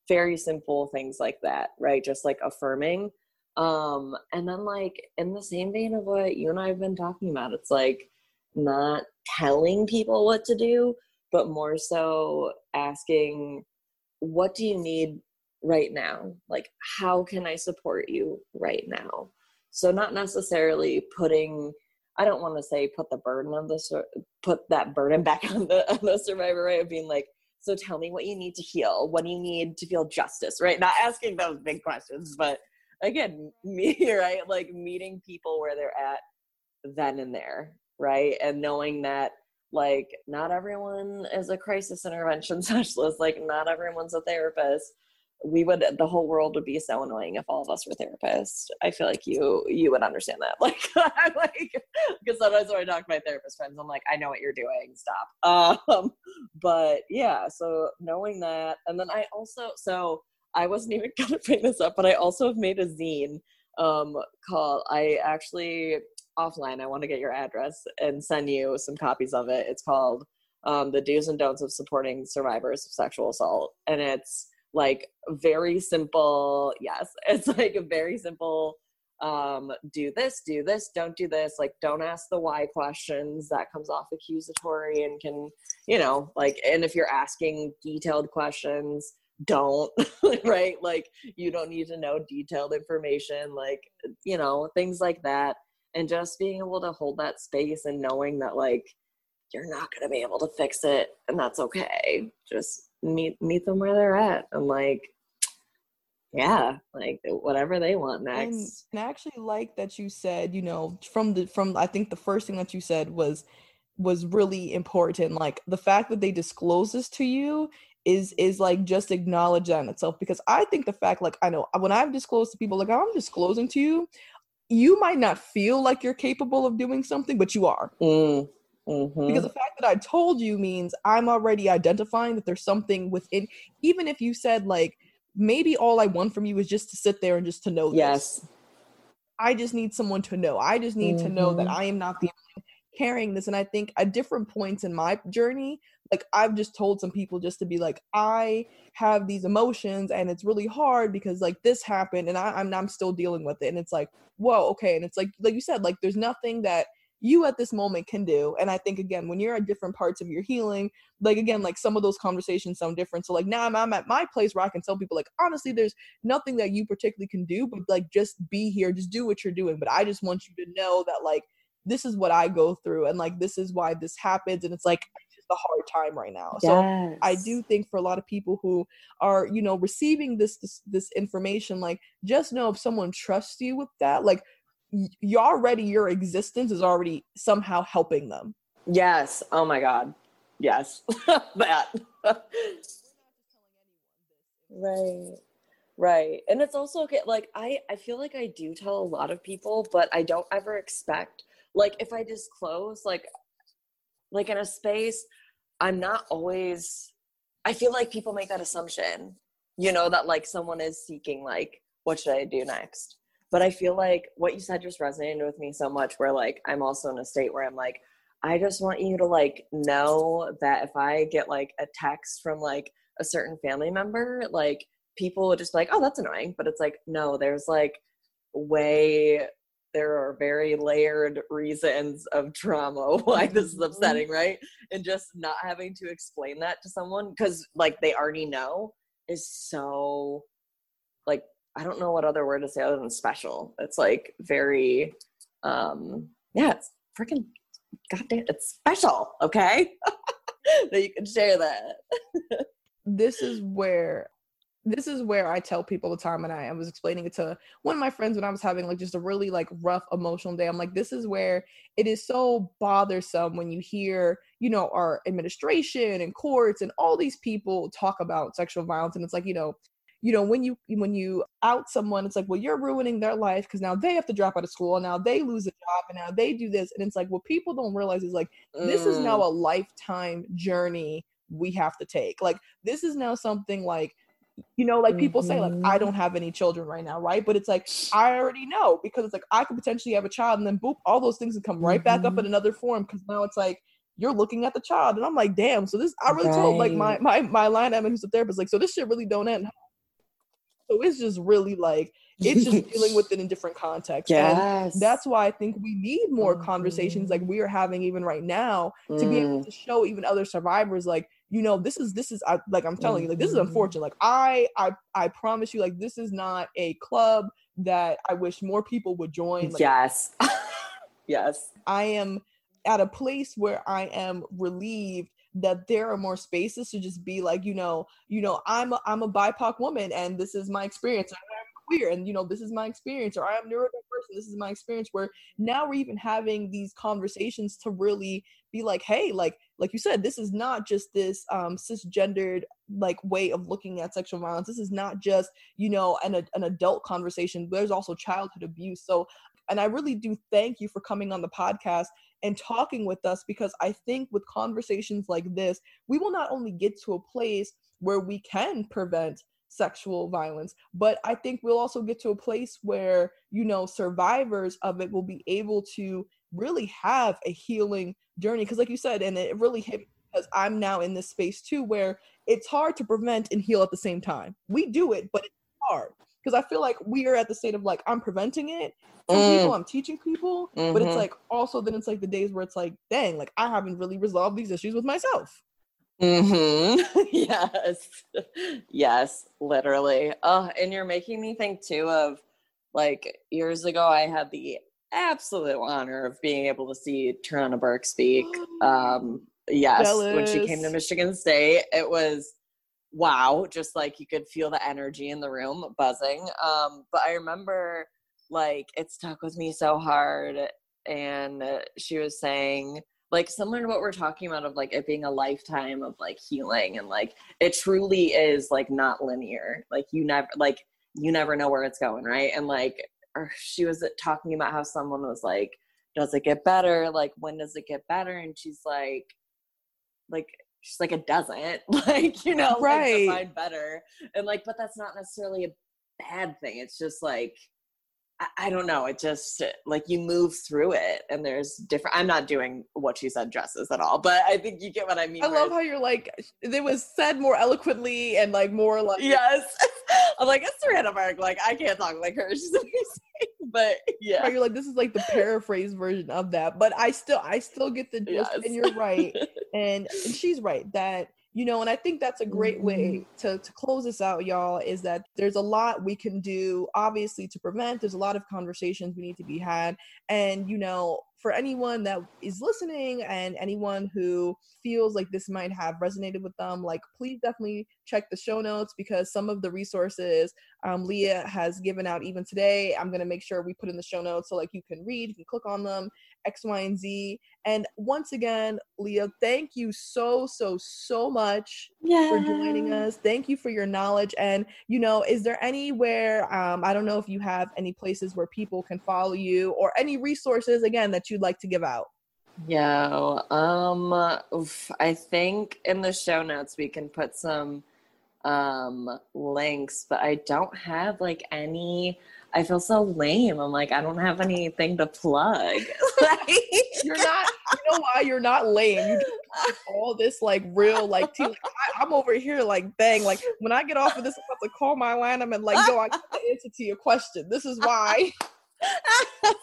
Very simple things like that right? Just like affirming. Um and then like in the same vein of what you and i have been talking about it's like not telling people what to do but more so asking what do you need right now? Like how can i support you right now? So not necessarily putting I don't want to say put the burden on the put that burden <laughs> back on the on the survivor, right? Of being like, so tell me what you need to heal. What do you need to feel justice, right? Not asking those big questions, but again, me, <laughs> right? Like meeting people where they're at then and there, right? And knowing that like not everyone is a crisis intervention <laughs> specialist, like not everyone's a therapist we would the whole world would be so annoying if all of us were therapists. I feel like you you would understand that. <laughs> Like i'm like because sometimes when i talk to my therapist friends i'm like i know what you're doing. Stop. <laughs> Um but yeah so knowing that and then i also so i wasn't even <laughs> gonna bring this up but i also have made a zine um called i actually offline i want to get your address and send you some copies of it. It's called um, the do's and don'ts of supporting survivors of sexual assault and it's like very simple yes <laughs> it's like a very simple um do this do this don't do this like don't ask the why questions that comes off accusatory and can you know like and if you're asking detailed questions don't <laughs> right? Like you don't need to know detailed information like you know things like that. And just being able to hold that space and knowing that like you're not going to be able to fix it and that's okay. Just meet meet them where they're at and like yeah like whatever they want next. and, i actually like that you said you know from the from i think the first thing that you said was was really important. Like the fact that they disclose this to you is is like just acknowledge that in itself. Because i think the fact like i know when i've disclosed to people like i'm disclosing to you you might not feel like you're capable of doing something but you are. Mm. Mm-hmm. Because the fact that I told you means I'm already identifying that there's something within, even if you said, like, maybe all I want from you is just to sit there and just to know yes. This. I just need someone to know. I just need mm-hmm. to know that mm-hmm. I am not the carrying this. And I think at different points in my journey, like I've just told some people just to be like, I have these emotions and it's really hard because like this happened and I, I'm I'm still dealing with it. And it's like, whoa, okay. And it's like like you said, like there's nothing that you at this moment can do and i think again when you're at different parts of your healing like again like some of those conversations sound different so like now I'm, I'm at my place where i can tell people like honestly there's nothing that you particularly can do but like just be here just do what you're doing but i just want you to know that like this is what i go through and like this is why this happens and it's like the hard time right now. Yes. So I do think for a lot of people who are, you know, receiving this this this information, like just know if someone trusts you with that, like you already your existence is already somehow helping them. Yes. Oh my God. Yes. <laughs> that. right. Right. And it's also okay. Like I, I feel like I do tell a lot of people, but I don't ever expect like if I disclose like like in a space i'm not always i feel like people make that assumption you know that like someone is seeking like what should i do next but i feel like what you said just resonated with me so much where like i'm also in a state where i'm like i just want you to like know that if i get like a text from like a certain family member like people would just be like oh that's annoying but it's like no there's like way there are very layered reasons of trauma <laughs> why this is mm-hmm. upsetting, right? And just not having to explain that to someone because like they already know is so like I don't know what other word to say other than special. It's like very um yeah, it's freaking goddamn it's special, okay? <laughs> that you can share that. <laughs> this is where this is where I tell people the time, and I, I, was explaining it to one of my friends when I was having like just a really like rough emotional day. I'm like, this is where it is so bothersome when you hear, you know, our administration and courts and all these people talk about sexual violence, and it's like, you know, you know, when you when you out someone, it's like, well, you're ruining their life because now they have to drop out of school, and now they lose a job, and now they do this, and it's like, what people don't realize is like, this is now mm. a lifetime journey we have to take. Like, this is now something like you know like people mm-hmm. say like i mm-hmm. don't have any children right now right but it's like i already know because it's like i could potentially have a child and then boop all those things would come right mm-hmm. back up in mm-hmm. another form because now it's like you're looking at the child and i'm like damn so this i really right. told like my my my line admin who's a therapist like so this shit really don't end so it's just really like it's just dealing with <laughs> it in different contexts. Yes. And that's why I think we need more mm-hmm. conversations like we are having even right now to mm. be able mm. to show even other survivors like you know this is this is I, like i'm telling you like this is mm-hmm. unfortunate like i i i promise you like this is not a club that i wish more people would join like, yes <laughs> yes i am at a place where i am relieved that there are more spaces to just be like you know you know i'm a, i'm a bipoc woman and this is my experience I'm queer and you know this is my experience or i am neurodiverse and this is my experience where now we're even having these conversations to really be like hey like like you said this is not just this um cisgendered like way of looking at sexual violence. This is not just you know an, an adult conversation. There's also childhood abuse. So and i really do thank you for coming on the podcast and talking with us because i think with conversations like this we will not only get to a place where we can prevent sexual violence but i think we'll also get to a place where you know survivors of it will be able to really have a healing journey. Because like you said and it really hit because i'm now in this space too where it's hard to prevent and heal at the same time. We do it but it's hard because i feel like we are at the state of like i'm preventing it for mm. people i'm teaching people mm-hmm. but it's mm-hmm. like also then it's like the days where it's like dang like i haven't really resolved these issues with myself Mm-hmm. <laughs> yes. yes, literally. Oh, and you're making me think too of like years ago I had the absolute honor of being able to see Tarana Burke speak. <gasps> Um yes, Jealous. when she came to Michigan State. It was wow, just like you could feel the energy in the room buzzing. Um, but I remember like it stuck with me so hard and she was saying like similar to what we're talking about of like it being a lifetime of like healing and like it truly is like not linear like you never like you never know where it's going right and like or she was talking about how someone was like does it get better like when does it get better and she's like like she's like it doesn't <laughs> like you know right like, better and like but that's not necessarily a bad thing it's just like I, I don't know. It just like you move through it, and there's different. I'm not doing what she said dresses at all, but I think you get what I mean. I love how you're like it was said more eloquently and like more like yes. <laughs> <laughs> I'm like it's Tarana Burke. Like I can't talk like her. <laughs> She's amazing. but yeah, right, you're like this is like the <laughs> paraphrase version of that, but I still I still get the gist, Yes. and you're right, and, and she's right that you know, and I think that's a great way Mm-hmm. to to close this out, y'all. Is that there's a lot we can do, obviously, to prevent. There's a lot of conversations we need to be had, and you know, for anyone that is listening and anyone who feels like this might have resonated with them, like please definitely check the show notes because some of the resources um, Leah has given out even today. I'm gonna make sure we put in the show notes so like you can read, you can click on them, X, Y, and Z. And once again, Leah, thank you so so so much yeah, for joining us. Thank you for your knowledge. And you know, is there anywhere? Um, I don't know if you have any places where people can follow you or any resources again that you'd like to give out. Yeah. um, oof, I think in the show notes we can put some um links, but I don't have like any. I feel so lame. I'm like, I don't have anything to plug. like, <laughs> You're not. You know why you're not lame? You just all this like real like tea. Like, I, I'm over here like dang. Like when I get off of this, I'm about to call my line. I'm and like, yo, I got the answer to your question. This is why. <laughs>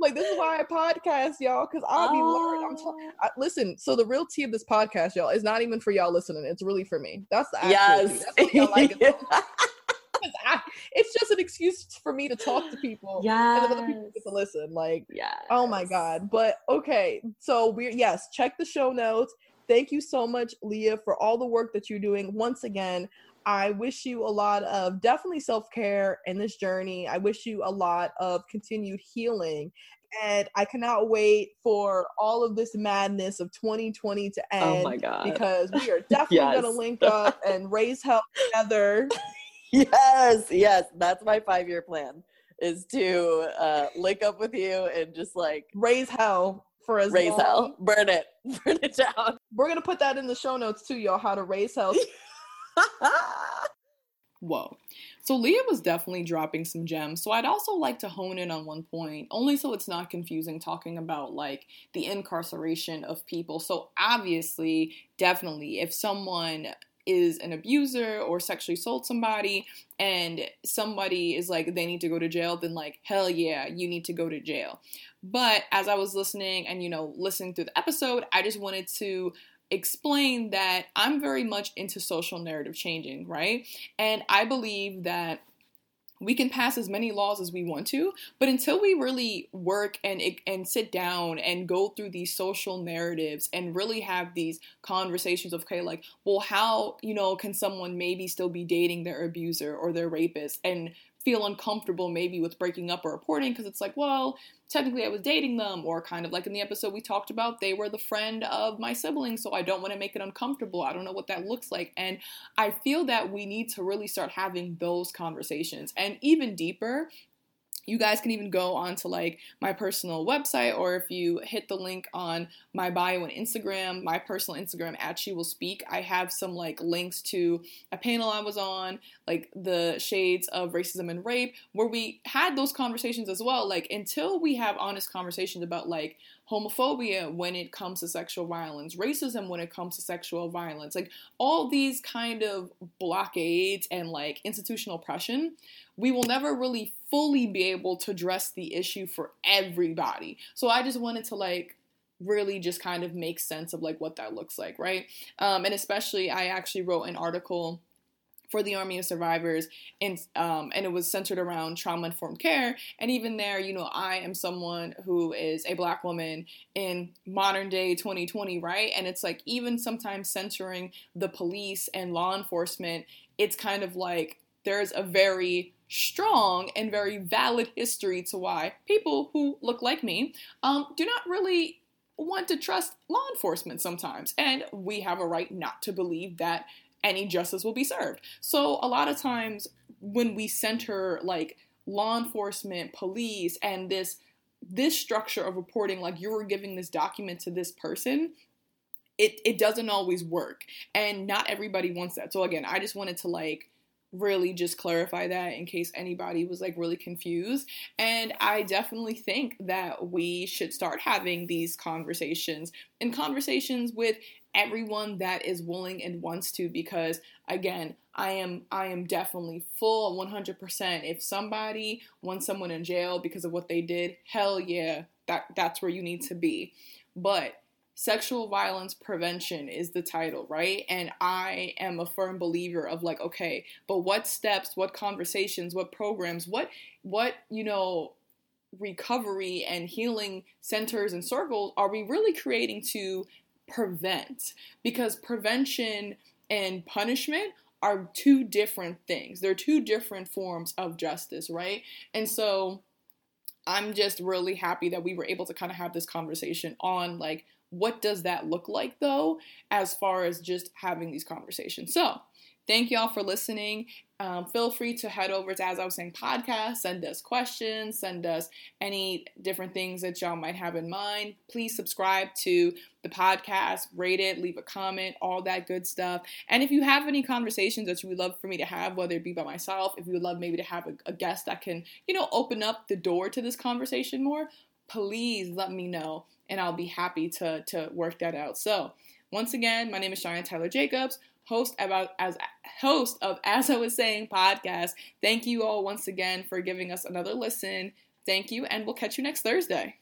like this is why I podcast, y'all, because I'll be learning. I'm Oh. t- I, listen. So the real tea of this podcast, y'all, is not even for y'all listening. It's really for me. That's the actual yes. <laughs> I- <laughs> it's just an excuse for me to talk to people. Yeah. And other people get to listen. Like, yeah. oh my god. But okay, so we're yes, check the show notes. Thank you so much, Leah, for all the work that you're doing. Once again, I wish you a lot of definitely self care in this journey. I wish you a lot of continued healing. And I cannot wait for all of this madness of 2020 to end Oh my god. because we are <laughs> definitely going to link up and raise hell together. <laughs> <laughs> Yes, yes, that's my five year plan is to uh, link up with you and just like Raise hell for as raise long. hell, burn it, <laughs> burn it down. We're going to put that in the show notes too, y'all, how to raise hell. <laughs> Whoa. So Leah was definitely dropping some gems. So I'd also like to hone in on one point, only so it's not confusing talking about like the incarceration of people. So obviously, definitely, if someone is an abuser or sexually assault somebody and somebody is like they need to go to jail then like hell yeah you need to go to jail but as i was listening and you know listening through the episode i just wanted to explain that I'm very much into social narrative changing, right? And I believe that we can pass as many laws as we want to, but until we really work and and sit down and go through these social narratives and really have these conversations of okay, like, well, how you know can someone maybe still be dating their abuser or their rapist? And feel uncomfortable maybe with breaking up or reporting because it's like, well, technically I was dating them, or kind of like in the episode we talked about, they were the friend of my sibling, so I don't want to make it uncomfortable. I don't know what that looks like. And I feel that we need to really start having those conversations. And even deeper, you guys can even go onto like my personal website or if you hit the link on my bio on Instagram, my personal Instagram at she will speak, I have some like links to a panel I was on, like the shades of racism and rape, where we had those conversations as well. Like until we have honest conversations about like homophobia when it comes to sexual violence, racism when it comes to sexual violence, like all these kind of blockades and like institutional oppression, we will never really fully be able to address the issue for everybody. So I just wanted to like really just kind of make sense of like what that looks like, right? Um, and especially, I actually wrote an article for the Army of Survivors, and um, and it was centered around trauma informed care. And even there, you know, I am someone who is a black woman in modern day 2020, right? And it's like even sometimes censoring the police and law enforcement, it's kind of like there's a very strong and very valid history to why people who look like me um, do not really want to trust law enforcement sometimes. And we have a right not to believe that any justice will be served. So a lot of times when we center like law enforcement, police, and this this structure of reporting, like you were giving this document to this person, it, it doesn't always work. And not everybody wants that. So again, I just wanted to like really just clarify that in case anybody was like really confused. And I definitely think that we should start having these conversations and conversations with everyone that is willing and wants to because again i am i am definitely full 100% if somebody wants someone in jail because of what they did hell yeah that that's where you need to be but sexual violence prevention is the title, right? And I am a firm believer of like, okay, but what steps, what conversations, what programs, what what, you know, recovery and healing centers and circles are we really creating to prevent? Because prevention and punishment are two different things. They're two different forms of justice, right? And so I'm just really happy that we were able to kind of have this conversation on like what does that look like though, as far as just having these conversations? So, thank y'all for listening. Um, feel free to head over to As I Was Saying podcast, send us questions, send us any different things that y'all might have in mind. Please subscribe to the podcast, rate it, leave a comment, all that good stuff. And if you have any conversations that you would love for me to have, whether it be by myself, if you would love maybe to have a, a guest that can, you know, open up the door to this conversation more, please let me know and I'll be happy to to work that out. So, once again, my name is Cheyenne Tyler Jacobs, host about as host of As I Was Saying podcast. Thank you all once again for giving us another listen. Thank you, and we'll catch you next Thursday.